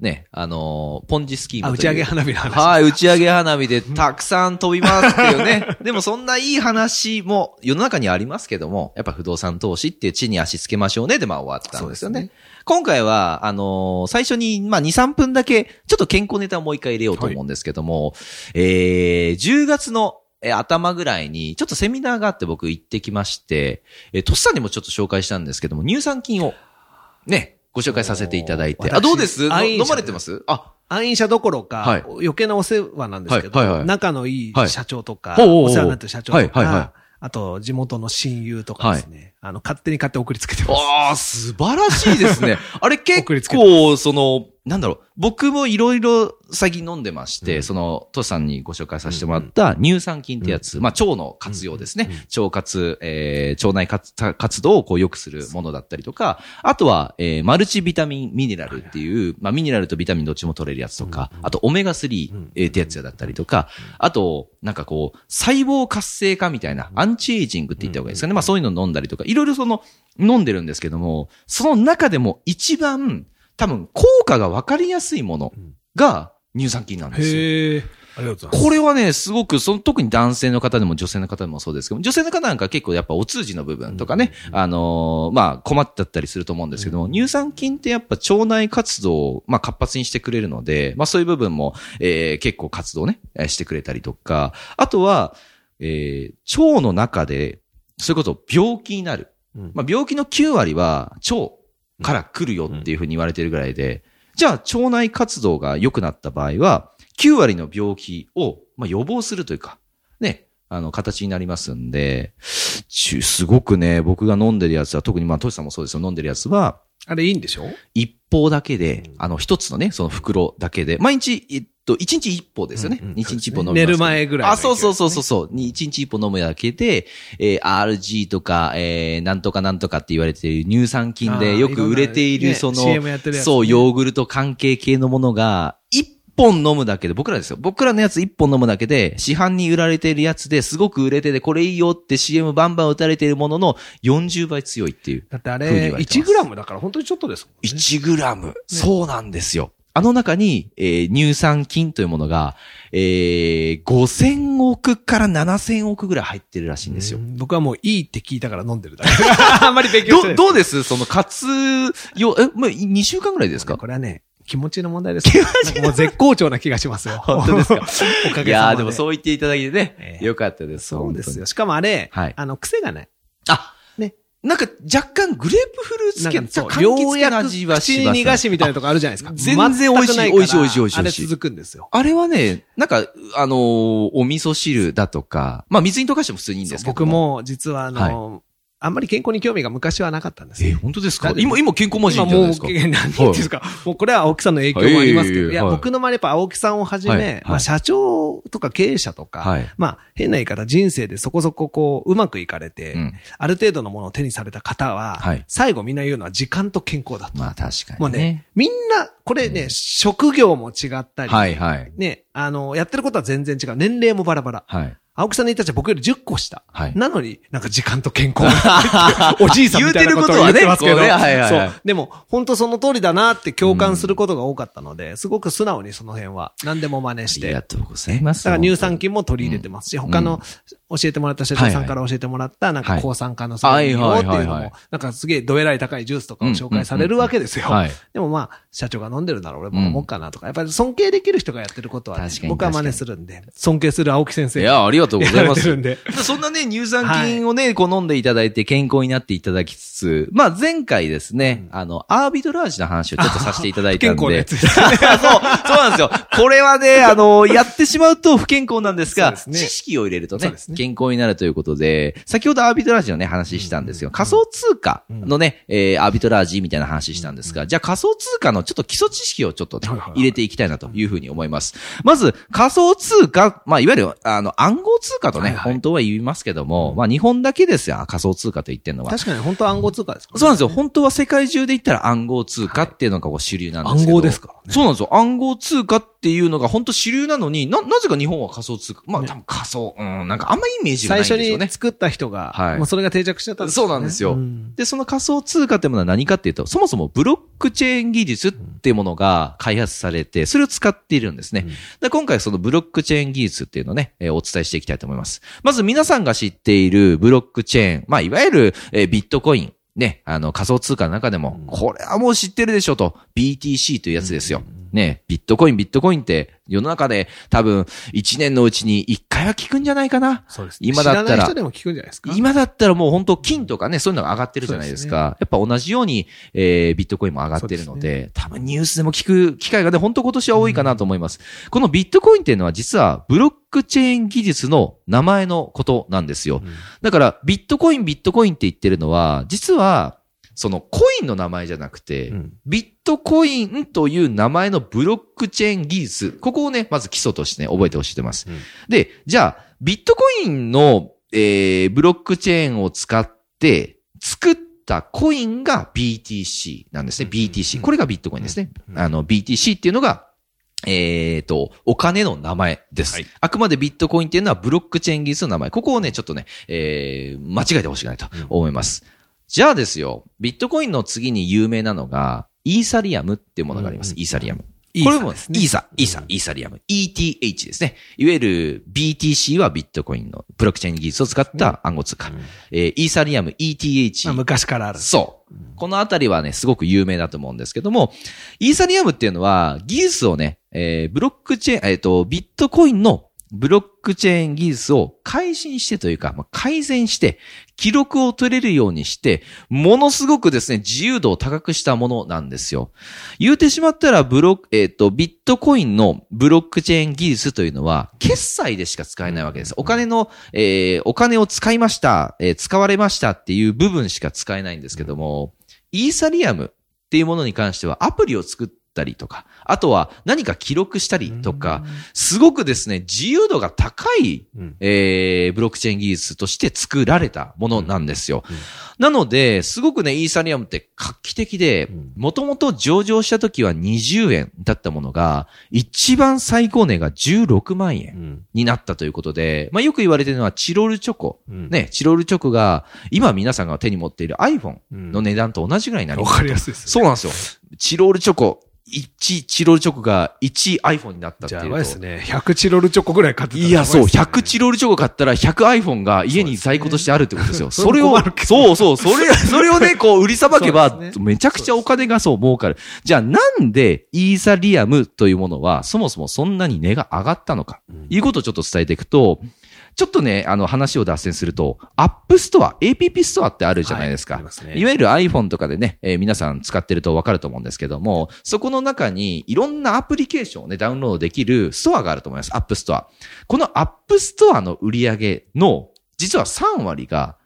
ね、あのーポンジスキームあ、打ち上げ花火の話。はい、打ち上げ花火でたくさん飛びますっていうね。でもそんないい話も世の中にはありますけども、やっぱ不動産投資って地に足つけましょうねでまあ終わったんですよね。そうです今回は、あのー最初に、まあ2、3分だけ、ちょっと健康ネタをもう一回入れようと思うんですけども、えー、10月の、えー頭ぐらいに、ちょっとセミナーがあって僕行ってきまして、えー、トスさんにもちょっと紹介したんですけども、乳酸菌を、ね、ご紹介させていただいて。あ、どうです？飲まれてます？あ、暗飲者どころか、はい。余計なお世話なんですけど、はいはいはい。仲のいいはい。社長とか、ほうほうほう。お世話になってる社長とか、はいはいはい。あと地元の親友とかですね、あの、勝手に買って送りつけてます。ああ、素晴らしいですね。あれ結構、その、なんだろう、僕もいろいろ最近飲んでまして、うん。その、トシさんにご紹介させてもらった乳酸菌ってやつ、まあ、腸の活用ですね。うんうん腸活、えー、腸内活活動をこう良くするものだったりとか、あとは、えー、マルチビタミンミネラルっていう、まあ、ミネラルとビタミンどっちも取れるやつとか、あとオメガ3、うんえーってやつだったりとか、あと、なんかこう、細胞活性化みたいな、アンチエイジングって言った方がいいですかね。まあそういうの飲んだりとか、いろいろその、飲んでるんですけども、その中でも一番、多分、効果が分かりやすいものが乳酸菌なんですよ。へえ。ありがとうございます。これはね、すごく、その、特に男性の方でも女性の方でもそうですけど、女性の方なんか結構やっぱお通じの部分とかね、あのーまあ困ってったりすると思うんですけども、乳酸菌ってやっぱ腸内活動を、まあ活発にしてくれるので、まあそういう部分も、えー結構活動ね、えーしてくれたりとか、あとは、えー腸の中で、そういうこと病気になる。うん。まあ病気の9割は腸から来るよっていうふうに言われてるぐらいで、じゃあ腸内活動が良くなった場合は、9割の病気を、まあ、予防するというか、ね、あの、形になりますんで、ちすごくね、僕が飲んでるやつは、特にまあ、トシさんもそうですよ、飲んでるやつは、あれいいんでしょ？一方だけで、あの、一つのね、その袋だけで、毎日、と、一日一歩ですよね。うんうん一日一歩飲む。寝る前ぐらいのあ、そうそうそうそうそう。に一日一歩飲むだけで、えー RG とか、えーなんとかなんとかって言われている乳酸菌でよく売れている、その、ねそう、ヨーグルト関係系のものが、一本飲むだけで、僕らですよ。僕らのやつ一本飲むだけで、市販に売られているやつですごく売れてて、これいいよって CM バンバン打たれているものの40倍強いっていう。だってあれ、われてます1グラムだから本当にちょっとですもんね。1グラム。そうなんですよ。あの中に、えー乳酸菌というものが、えー、5000億から7000億ぐらい入ってるらしいんですよう。ん僕はもういいって聞いたから飲んでるだけ。あんまり勉強してなど、い。どうです？その活用、え、もう2週間ぐらいですか？これはね、気持ちの問題です。なんかもう絶好調な気がしますよ。本当ですか？おかげさまで。いやーでもそう言っていただけてね、ええよかったです。本そうですよ。しかもあれ、はいあの、癖がない。当に。あ、ね。なんか若干グレープフルーツ系なんかそう、柑橘系の味はし口ますに逃がしみたいなとこあるじゃないですか。全然美味しい美味しい美味しい美味しいあれ続くんですよ。あれはね、なんか、あのーお味噌汁だとか、まあ水に溶かしても普通にいいんですけど僕。も、実はあの、あんまり健康に興味が昔はなかったんですえ、よ。本当ですか？今、今健康マジじゃないですか？何て言うんですか？もうこれは青木さんの影響もありますけど、いや、僕の周りやっぱ青木さんをはじはいめ、まあ社長とか経営者とか、はい。まあ変な言い方、人生でそこそここう、うまくいかれて、うん。ある程度のものを手にされた方は、はい最後みんな言うのは時間と健康だと。まあ確かに。もうね、。みんな、これね、職業も違ったり、はいはい。ね、あの、やってることは全然違う。年齢もバラバラ。はい。青木さんの言ったちは僕より10個下。はいなのに、なんか時間と健康が おじいさんみたいなことを言言うてることはねってますけど。こうねはいはいはいそう。でも、本当その通りだなって共感することが多かったので、すごく素直にその辺は何でも真似して。ありがだとうございます。から乳酸菌も取り入れてますし、他の教えてもらった社長さんから教えてもらった、なんか抗酸化のそういうのっていうのも、なんかすげえどえらい高いジュースとかを紹介されるわけですよ。はい。でもまあ、社長が飲んでるなら俺も飲もうかなとか、やっぱり尊敬できる人がやってることは僕は真似するんで、尊敬する青木先生。いや、ありがとうございます。そんなね、乳酸菌をね、こう飲んでいただいて健康になっていただきつつ、まあ前回ですね、あの、アービトラージの話をちょっとさせていただいたんで。そう、そうなんですよ。これはね、あの、やってしまうと不健康なんですが、知識を入れるとね健康になるということで、先ほどアービトラージのね、話したんですよ。仮想通貨のね、えー、アービトラージみたいな話したんですが、じゃあ仮想通貨のちょっと基礎知識をちょっとね、入れていきたいなというふうに思います。まず、仮想通貨、まあ、いわゆる、あの、暗号通貨とね、本当は言いますけども、まあ、日本だけですよ、仮想通貨と言ってるのは。確かに本当は暗号通貨ですかそうなんですよ。本当は世界中で言ったら暗号通貨っていうのがこう主流なんですけど。暗号ですか？らねそうなんですよ。暗号通貨っていうのが本当主流なのに、な、なぜか日本は仮想通貨。まあ、多分仮想、うん、なんかあんまイメージがな最初いんですよねに。作った人が、はいもうそれが定着しちゃったんですそうなんですよんで、その仮想通貨ってものは何かっていうと、そもそもブロックチェーン技術っていうものが開発されて、それを使っているんですね。で今回そのブロックチェーン技術っていうのをね、えーお伝えしていきたいと思います。まず皆さんが知っているブロックチェーン、まあ、いわゆる、えービットコイン。ね、あの仮想通貨の中でも、これはもう知ってるでしょと、BTC というやつですよ。ね、ビットコイン、ビットコインって世の中で多分1年のうちに1回は聞くんじゃないかな。そうです今だったら知ら今だったらもう本当金とかね、そういうのが上がってるじゃないですか。やっぱ同じように、えー、ビットコインも上がってるので、多分ニュースでも聞く機会がね、本当今年は多いかなと思います。このビットコインっていうのは実はブロックチェーン技術の名前のことなんですよ。だから、ビットコイン、ビットコインって言ってるのは、実は、そのコインの名前じゃなくて、うんビットコインという名前のブロックチェーン技術、ここをね、まず基礎としてね、覚えてほしいと思います。うんで、じゃあ、ビットコインの、えー、ブロックチェーンを使って作ったコインが BTC なんですね。BTC。これがビットコインですね。あの、BTC っていうのが、えーと、お金の名前です。はいあくまでビットコインっていうのはブロックチェーン技術の名前。ここをね、ちょっとね、えー、間違えてほしくないと思います。じゃあですよ、ビットコインの次に有名なのが、イーサリアムっていうものがあります。うんイーサリアム。これも、イーサ、イーサ、イーサリアム。ETH ですね。いわゆる BTC はビットコインのブロックチェーン技術を使った暗号通貨。えーイーサリアム、まあ ETH。昔からある。そう。このあたりはね、すごく有名だと思うんですけども、イーサリアムっていうのは、技術をね、えーブロックチェーン、えっ、と、ビットコインのブロックチェーン技術を改新してというか、まあ、改善して、記録を取れるようにして、ものすごくですね、自由度を高くしたものなんですよ。言うてしまったら、ブロック、えっ、と、ビットコインのブロックチェーン技術というのは、決済でしか使えないわけです。お金の、えーお金を使いました、えー使われましたっていう部分しか使えないんですけども、イーサリアムっていうものに関してはアプリを作ってたりとか、あとは何か記録したりとか、すごくですね、自由度が高い、うんえーブロックチェーン技術として作られたものなんですよ。なので、すごくね、イーサリアムって画期的でん、もともと上場した時は20円だったものが、一番最高値が16万円うんになったということで、まあよく言われてるのはチロルチョコ。うんね、チロルチョコが、今皆さんが手に持っている iPhone の値段と同じぐらいになります。わかりやすいですね。そうなんですよ。チロルチョコ、1、チロルチョコが1 iPhone になったってじゃあ、いうと。やばいですね。100チロルチョコぐらい買ってたらいや、そう、ばですね100チロルチョコ買ったら100 iPhone が家に在庫としてあるってことですよ。そそれをそうそう、それ、それをね、こう売りさばけばねめちゃくちゃお金がそう儲かる。じゃあなんでイーサリアムというものはそもそもそんなに値が上がったのか、いうことをちょっと伝えていくと、ちょっとね、あの話を脱線すると、アップストア、APP ストアってあるじゃないですか。はいすねいわゆる iPhone とかでね、えー皆さん使ってるとわかると思うんですけども、そこの中にいろんなアプリケーションをね、ダウンロードできるストアがあると思います。アップストア。このアップストアの売り上げの、実は3割が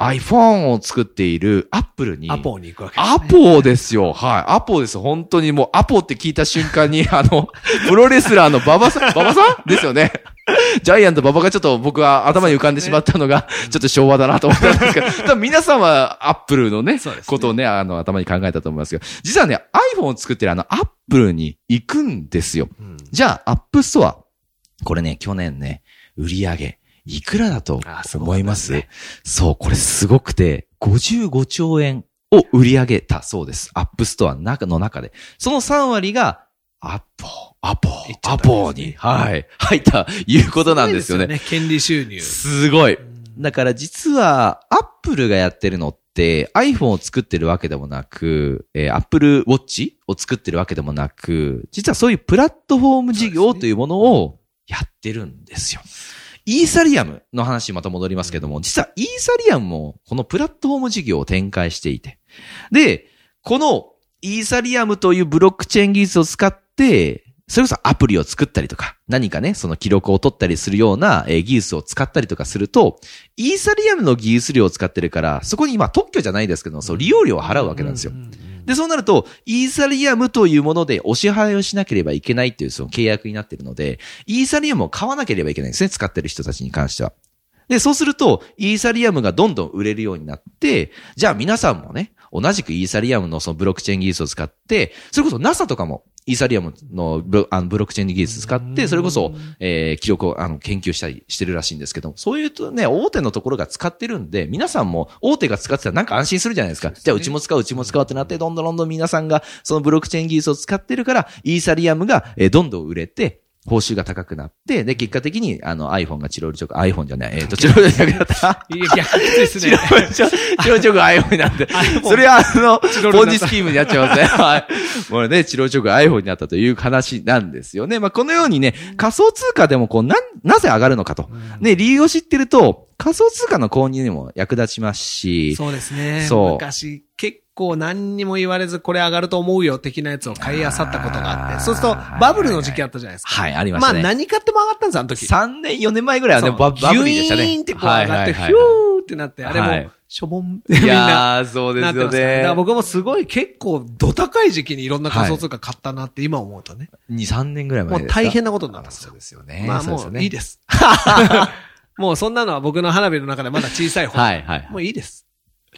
iPhone を作っている Apple に、アポに行くわけです、ね。アポですよ。はい。アポです。本当にもう、アポって聞いた瞬間に、あの、プロレスラーの馬場さん、馬場さん？ですよね。ジャイアント馬場がちょっと僕は頭に浮かんでしまったのが、ちょっと昭和だなと思ったんですけど、多分皆さんはアップルのねことをね、あの、頭に考えたと思いますけど、実はね、iPhone を作ってるあの、アップルに行くんですよ。うんじゃあ、アップストア。これね、去年ね、売り上げ、いくらだと思います？そう、これすごくて、55兆円を売り上げたそうです。アップストアの中の中で。その3割が、アポ、アポいっ、ちゃアポに、はい、入った、いうことなんですよね。すごい権利収入。すごい。だから実は、アップルがやってるのって、iPhone を作ってるわけでもなく、えー、Apple Watch を作ってるわけでもなく、実はそういうプラットフォーム事業というものをやってるんですよ。イーサリアムの話にまた戻りますけども、実はイーサリアムもこのプラットフォーム事業を展開していて。で、このイーサリアムというブロックチェーン技術を使って、それこそアプリを作ったりとか、何かね、その記録を取ったりするような、えー技術を使ったりとかすると、イーサリアムの技術量を使ってるから、そこにまあ特許じゃないですけど、そう利用料を払うわけなんですよ。で、そうなると、イーサリアムというものでお支払いをしなければいけないっていうその契約になっているので、イーサリアムを買わなければいけないんですね、使ってる人たちに関しては。で、そうすると、イーサリアムがどんどん売れるようになって、じゃあ皆さんもね、同じくイーサリアムのそのブロックチェーン技術を使って、それこそ NASA とかもイーサリアムのブロあのブロックチェーン技術使って、それこそ、えー記録をあの研究したりしてるらしいんですけど、そういうとね、大手のところが使ってるんで、皆さんも大手が使ってたらなんか安心するじゃないですか。じゃあうちも使う、うちも使うってなって、どんどんどんどん皆さんがそのブロックチェーン技術を使ってるから、イーサリアムが、えーどんどん売れて、報酬が高くなって、で、結果的に、あの、iPhone がチロルチョコ、iPhone じゃない、えっ、と、チロルチョコだった。いや、逆ですチねロ。ルチョコ、チロルチョコ iPhone になって。それはあの、ポンジスキームになっちゃいますね。はい。もうね、チロルチョコ iPhone になったという話なんですよね。まあ、このようにね、仮想通貨でもこう、な、なぜ上がるのかと。ね、理由を知ってると、仮想通貨の購入にも役立ちますし、そうですね。そう昔、結構何にも言われず、これ上がると思うよ、的なやつを買い漁ったことがあって。そうすると、バブルの時期あったじゃないですか。はい、ありましまあたね。何買っても上がったんですよ、あの時。3年、4年前ぐらいはね、ババブリーでしたね。ギュイーンってこう上がって、はいヒューってなって、あれはいも、しょぼんってみいんな。やー、そうですよね。僕もすごい結構、ど高い時期にいろんな仮想通貨買ったなって今思うとね。2、3年ぐらい前もう大変なことになったんですよそう。ですよね。まあもそういいです。もうそんなのは僕の花火の中でまだ小さい方。はい、はい。もういいです。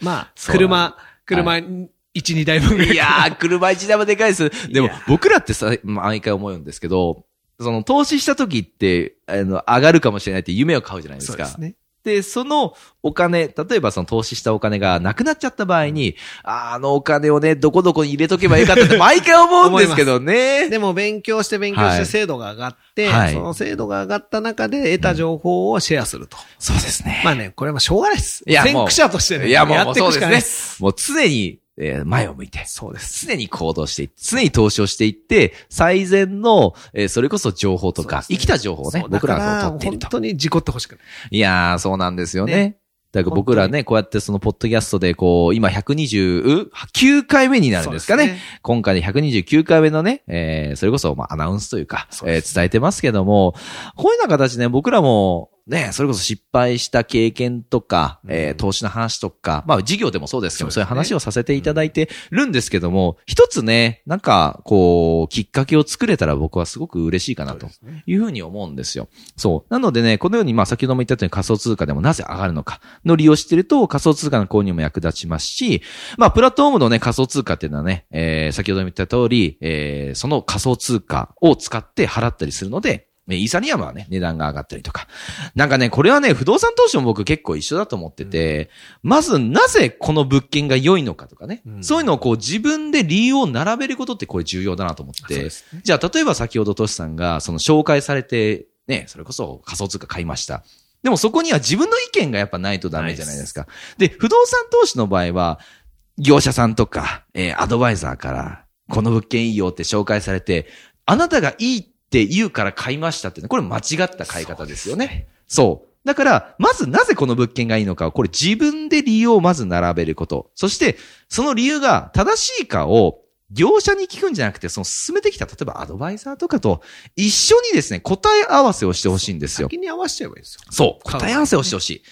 まあ、車、車、1、2台分ぐらい。いやー、車一台もでかいです。でも僕らってさ、毎回思うんですけど、その、投資した時って、あの、上がるかもしれないって夢を買うじゃないですか。そうですね。で、そのお金、例えばその投資したお金がなくなっちゃった場合に、あのお金をね、どこどこに入れとけばよかったって毎回思うんですけどね。でも勉強して勉強はいして精度が上がって、はいその精度が上がった中で得た情報をシェアすると。そうですね。まあね、これはしょうがないです。いや先駆者としてね。いや、もうやっていくしかないそう。もう常に、えー前を向いて。そうです。常に行動していって、常に投資をしていって、最善の、えーそれこそ情報とか、ね生きた情報をね僕らが取っていると。本当に事故ってほしくない。いやー、そうなんですよね。ねだから僕らね、こうやってそのポッドキャストで、こう、今129回目になるんですかね。そうです今回で129回目のね、えー、それこそ、まあ、アナウンスというか、うですー伝えてますけども、こういうような形で僕らも、ね、それこそ失敗した経験とか、えー投資の話とか、まあ、事業でもそうですけども、そうういう話をさせていただいてるんですけども、一つね、なんか、こう、きっかけを作れたら僕はすごく嬉しいかなというふうに思うんですよ。そう。なのでね、このように、まあ、先ほども言ったように仮想通貨でもなぜ上がるのかの利用してると仮想通貨の購入も役立ちますし、まあ、プラットフォームのね、仮想通貨っていうのはね、えー、先ほども言った通り、えー、その仮想通貨を使って払ったりするので、ねイーサリアムはね、値段が上がったりとか。なんかね、これはね、不動産投資も僕結構一緒だと思ってて、まずなぜこの物件が良いのかとかね、うんそういうのをこう自分で理由を並べることってこれ重要だなと思って、そうですねじゃあ例えば先ほどトシさんがその紹介されて、ね、それこそ仮想通貨買いました。でもそこには自分の意見がやっぱないとダメじゃないですか。で、不動産投資の場合は、業者さんとか、えーアドバイザーから、この物件いいよって紹介されて、あなたがいいって言うから買いましたってね、これ間違った買い方ですよね。そう。だから、まずなぜこの物件がいいのかを、これ自分で理由をまず並べること。そして、その理由が正しいかを、業者に聞くんじゃなくて、その進めてきた、例えばアドバイザーとかと一緒にですね、答え合わせをしてほしいんですよ。先に合わせちゃえばいいですよ。そう。答え合わせをしてほしい。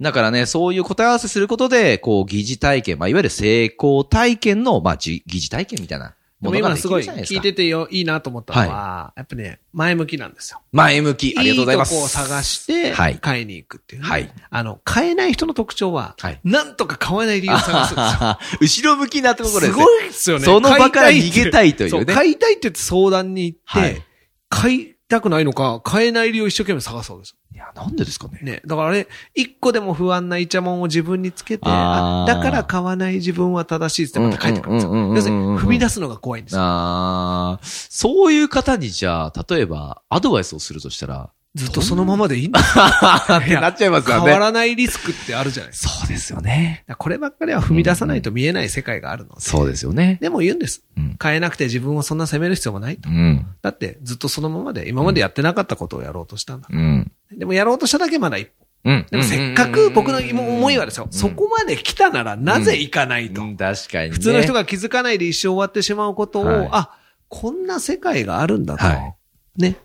だからね、そういう答え合わせすることで、こう、疑似体験、まあ、いわゆる成功体験の、まあ、じ疑似体験みたいなでもものができ今すごいるじゃないですか。聞いててよ、いいなと思ったのは、やっぱね、前向きなんですよ。前向き。ありがとうございます。いいとこを探してはい、買いに行くっていうね。はいあの、買えない人の特徴は、はいなんとか買わない理由を探すんですよ。後ろ向きなところですね。すごいですよね。その場から逃げたいというね買いたいって言って相談に行って、はい買いたくないのか、買えない理由を一生懸命探すそうです。いや、なんでですかね。ね。だからあれ、一個でも不安なイチャモンを自分につけて、だから買わない自分は正しいってまた書いてくるんですよ。要するに、踏み出すのが怖いんですよ。あーそういう方にじゃあ、例えば、アドバイスをするとしたら、ずっとそのままでいいんだよ。ってなっちゃいますよね。変わらないリスクってあるじゃないですか。そうですよね。こればっかりは踏み出さないと見えない世界があるので。そうですよね。でも言うんです。うん。変えなくて自分をそんな責める必要もないとう。ん。だってずっとそのままで今までやってなかったことをやろうとしたんだ。うん。でもやろうとしただけまだ一歩。うん。でもせっかく僕の思いはですよ。そこまで来たならなぜ行かないと。うん確かにね。普通の人が気づかないで一生終わってしまうことを、はいあ、こんな世界があるんだと。はいね。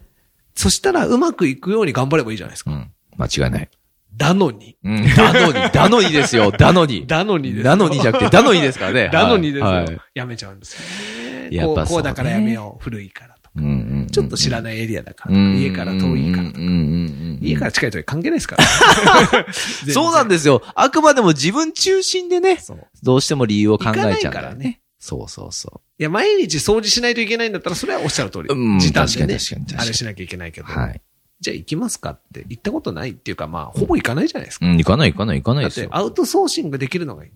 そしたらうまくいくように頑張ればいいじゃないですか。うん。間違いない。だのに。うん。だのに、だのにですよ。だのに。だのにですよ。だのにじゃなくて、だのにですからね。だのにですよ。はい。やめちゃうんですよね。やっぱこうだからやめよう。古いからとか。うんうんうんちょっと知らないエリアだから家から遠いからとか。うんうんうんうん家から近いとか関係ないですから。そうなんですよ。あくまでも自分中心でね。どうしても理由を考えちゃうからね。そうそうそいや、毎日掃除しないといけないんだったら、それはおっしゃる通り。うん時短でね確かに確かに確かにあれしなきゃいけないけど。う。はい。じゃあ行きますかって行ったことないっていうか、まあ、ほぼ行かないじゃないですか。うん、行かない行かない行かないだってですよ。アウトソーシングできるのがいい。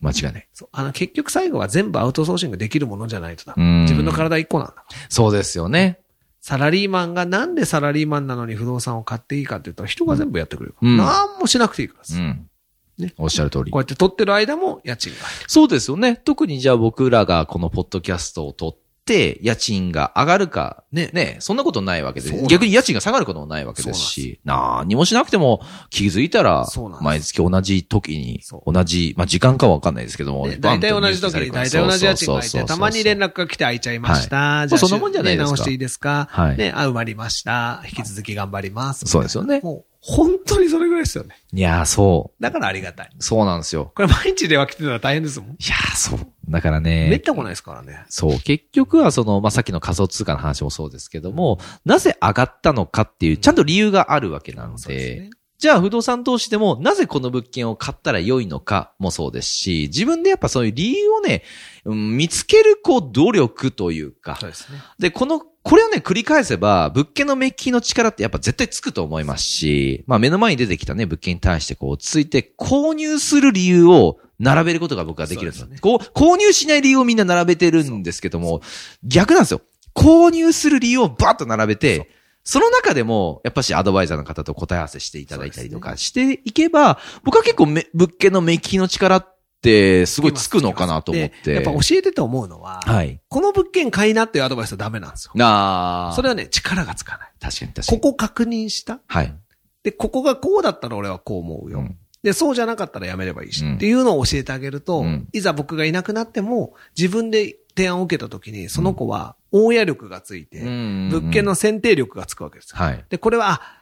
間違いない。そう。あの、結局最後は全部アウトソーシングできるものじゃないとだ。うん自分の体一個なんだ。そうですよね。サラリーマンがなんでサラリーマンなのに不動産を買っていいかって言ったら人が全部やってくれるから。うん何もしなくていいからです。うん。ねおっしゃる通りこう。やって撮ってる間も家賃が入る。そうですよね。特にじゃあ僕らがこのポッドキャストを撮って、家賃が上がるか、ねね、そんなことないわけでです逆に家賃が下がることもないわけですし、何もしなくても気づいたら毎月同じ時にそ、同じ、まあ時間かはわかんないですけども、ね大体同じ時に大体同じ家賃が入って、たまに連絡。絡が来て空いちゃいました。はいじゃあ、まあそんなもんじゃないですかね直していいですかはいね、あ、埋まりました。引き続き頑張ります。そうですよね本当にそれぐらいですよね。いやー、そう。だからありがたい。そうなんですよ。これ毎日電話来てたら大変ですもん。いやー、そう。だからめっね、たこないですからね。そう、結局はその、まあ、さっきの仮想通貨の話もそうですけども、なぜ上がったのかっていう、ちゃんと理由があるわけなので、そうですね。じゃあ不動産投資でもなぜこの物件を買ったら良いのかもそうですし、自分でやっぱそういう理由をね、うん見つけるこう努力というかそう、ですね。で、この、これをね、繰り返せば、物件のメッキの力ってやっぱ絶対つくと思いますし、まあ目の前に出てきたね、物件に対してこう、ついて購入する理由を並べることが僕はできるんですですねこう、購入しない理由をみんな並べてるんですけども、逆なんですよ。購入する理由をバッと並べて、その中でも、やっぱしアドバイザーの方と答え合わせしていただいたりとかしていけば、僕は結構め物件のメッキの力ってすごいつくのかなと思って。でやっぱ教えてて思うのは、はい。この物件買いなっていうアドバイスはダメなんですよ。なあ。それはね、力がつかない。確かに確かに。ここ確認したはい。で、ここがこうだったら俺はこう思うよ。うんで、そうじゃなかったらやめればいいし、うんっていうのを教えてあげると、うんいざ僕がいなくなっても、自分で提案を受けた時に、その子は、大家力がついて、物物件の選定力がつくわけですよ。はい。で、これは、あ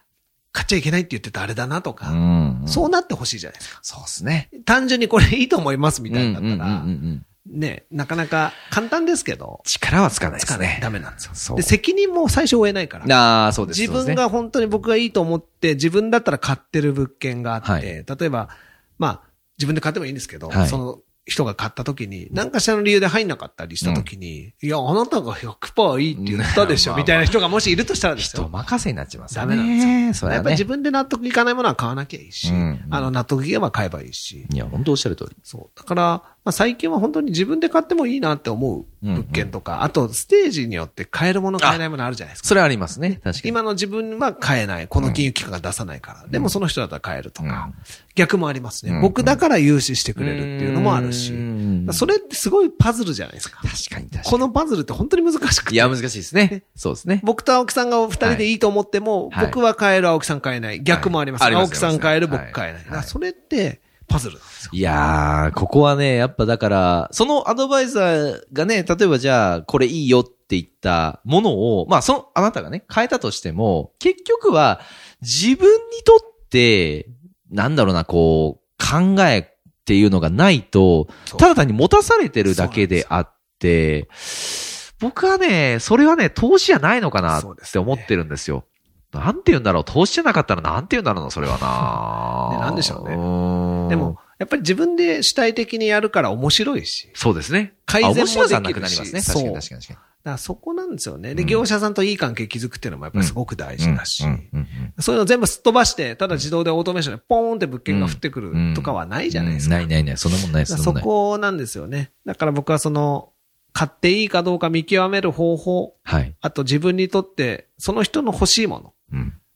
買っちゃいけないって言ってたあれだなとか、んそうなってほしいじゃないですか。そうですね。単純にこれいいと思いますみたいんだったら、うんうんうんうんね、なかなか簡単ですけど、力はつかないですつかな。ダメなんですよ。そうで、責任も最初負えないから。ああ、そうです。ね分が本当に僕がいいと思って、自分だったら買ってる物件があって、はい例えば、まあ、自分で買ってもいいんですけど、はいその人が買った時に、何かしらの理由で入んなかったりした時に、いや、あなたが100%いいって言ったでしょ、うんみたいな人がもしいるとしたらです人よ。任せになっちゃいますよダね。メなんですよ。ねやっぱり自。分で納得いかないものは買わなきゃいいし、うんあの、納得いけば買えばいいし。いや、本当おっしゃる通り。そう。だから、まあ、最近は本当に自分で買ってもいいなって思う物件とか、あと、ステージによって買えるもの買えないものあるじゃないですか。それはありますね。確かに。今の自分は買えない。この金融機関が出さないから。でもその人だったら買えるとか、うん逆もありますね、うん僕だから融資してくれるっていうのもあるし。うんそれってすごいパズルじゃないですか。確かに確かに。このパズルって本当に難しくて。いや、難しいですね。そうですね。僕と青木さんが二人でいいと思っても、はい僕は買える、青木さん買えない。逆もあります。はいす青木さん買える、はい僕買えない。はいそれって、パズル。いやー、ここはね、やっぱだから、そのアドバイザーがね、例えばじゃあ、これいいよって言ったものを、まあ、その、あなたがね、変えたとしても、結局は、自分にとって、なんだろうな、こう、考えっていうのがないと、ただ単に持たされてるだけであって、僕はね、それはね、投資じゃないのかなって思ってるんですよ。なんて言うんだろう投資じゃなかったらなんて言うんだろうな、それはな。ねなんでしょうねねでも、、やっぱり自分で主体的にやるから面白いし。そうですね。改善もできるしなくなりますね。確かに確かに確かだからそこなんですよね。で、うん業者さんといい関係築くっていうのもやっぱりすごく大に。事だし。そういうの全部すっ飛ばして、ただ自動でオートメーションでポーンって物件が降ってくるうんとかはないじゃないですか。うんないないない。そんなもんないです。そこなんですよね。だから僕はその、買っていいかどうか見極める方法、はい。あと自分にとって、その人の欲しいもの、うん。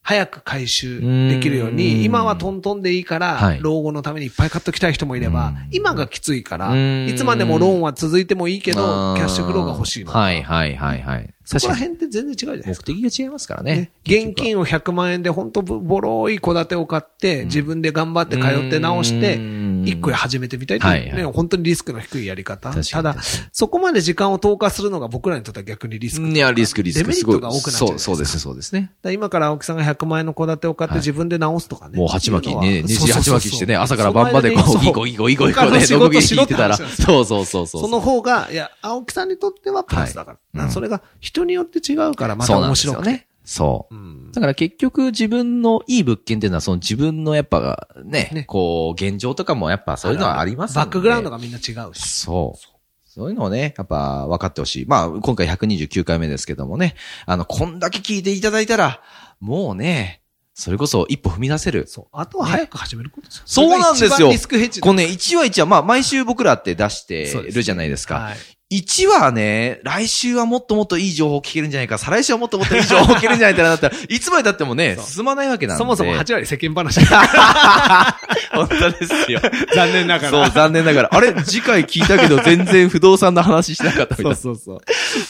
早く回収できるよううん。に、今はトントンでいいから、はい。老後のためにいっぱい買っときたい人もいればうん、今がきついから、うん。いつまでもローンは続いてもいいけど、キャッシュフローが欲しいの。はいはいはいはい。そこら辺って全然違うじゃないですか。目的が違いますからね。ね。現金を100万円で本当ボロい戸建てを買って、自分で頑張って通って直して、一個始めてみたいっていうね、はいはい。本当にリスクの低いやり方。ただそこまで時間を投下するのが僕らにとっては逆にリスク。いや、リスク、リスク。デメリットが多くなっちゃうそう、そうです、そうです。ね。だ今から青木さんが100万円の戸建てを買ってはい。自分で直すとかね。もう鉢巻きね、ねじ鉢巻きしてね、朝から晩までこう、ギコギコギコギコね、他の仕ノコギリ事しろって引いてたら、そうそうそうそう。その方が、いや、青木さんにとってはプラスだから。それが人によって違うからまた面白くね。そうう。んだから結局自分のいい物件っていうのはその自分のやっぱね、ねこう、現状とかもやっぱそういうのはありますのでバックグラウンドがみんな違うし。そう。そういうのをね、やっぱ分かってほしい。まあ、今回129回目ですけどもね、あの、こんだけ聞いていただいたら、もうね、それこそ一歩踏み出せる。そう。あとは早く始めることですよ。そうなんですよリスクヘッジこのね、1話1話、まあ、毎週僕らって出してるじゃないですか。はい1話ね、来週はもっともっといい情報聞けるんじゃないか、再来週はもっともっといい情報聞けるんじゃないかなったら、いつまで経ってもね、そう進まないわけなんで。そもそも8割世間話。本当ですよ。残念ながそう、残念ながら。あれ？次回聞いたけど全然不動産の話しなかったみたいな。そうそう。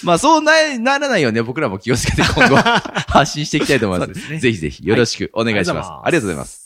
まあそうな、ならないようにね、僕らも気をつけて今後 発信していきたいと思います。すねぜひぜひよろしくお願いします。はいありがとうございます。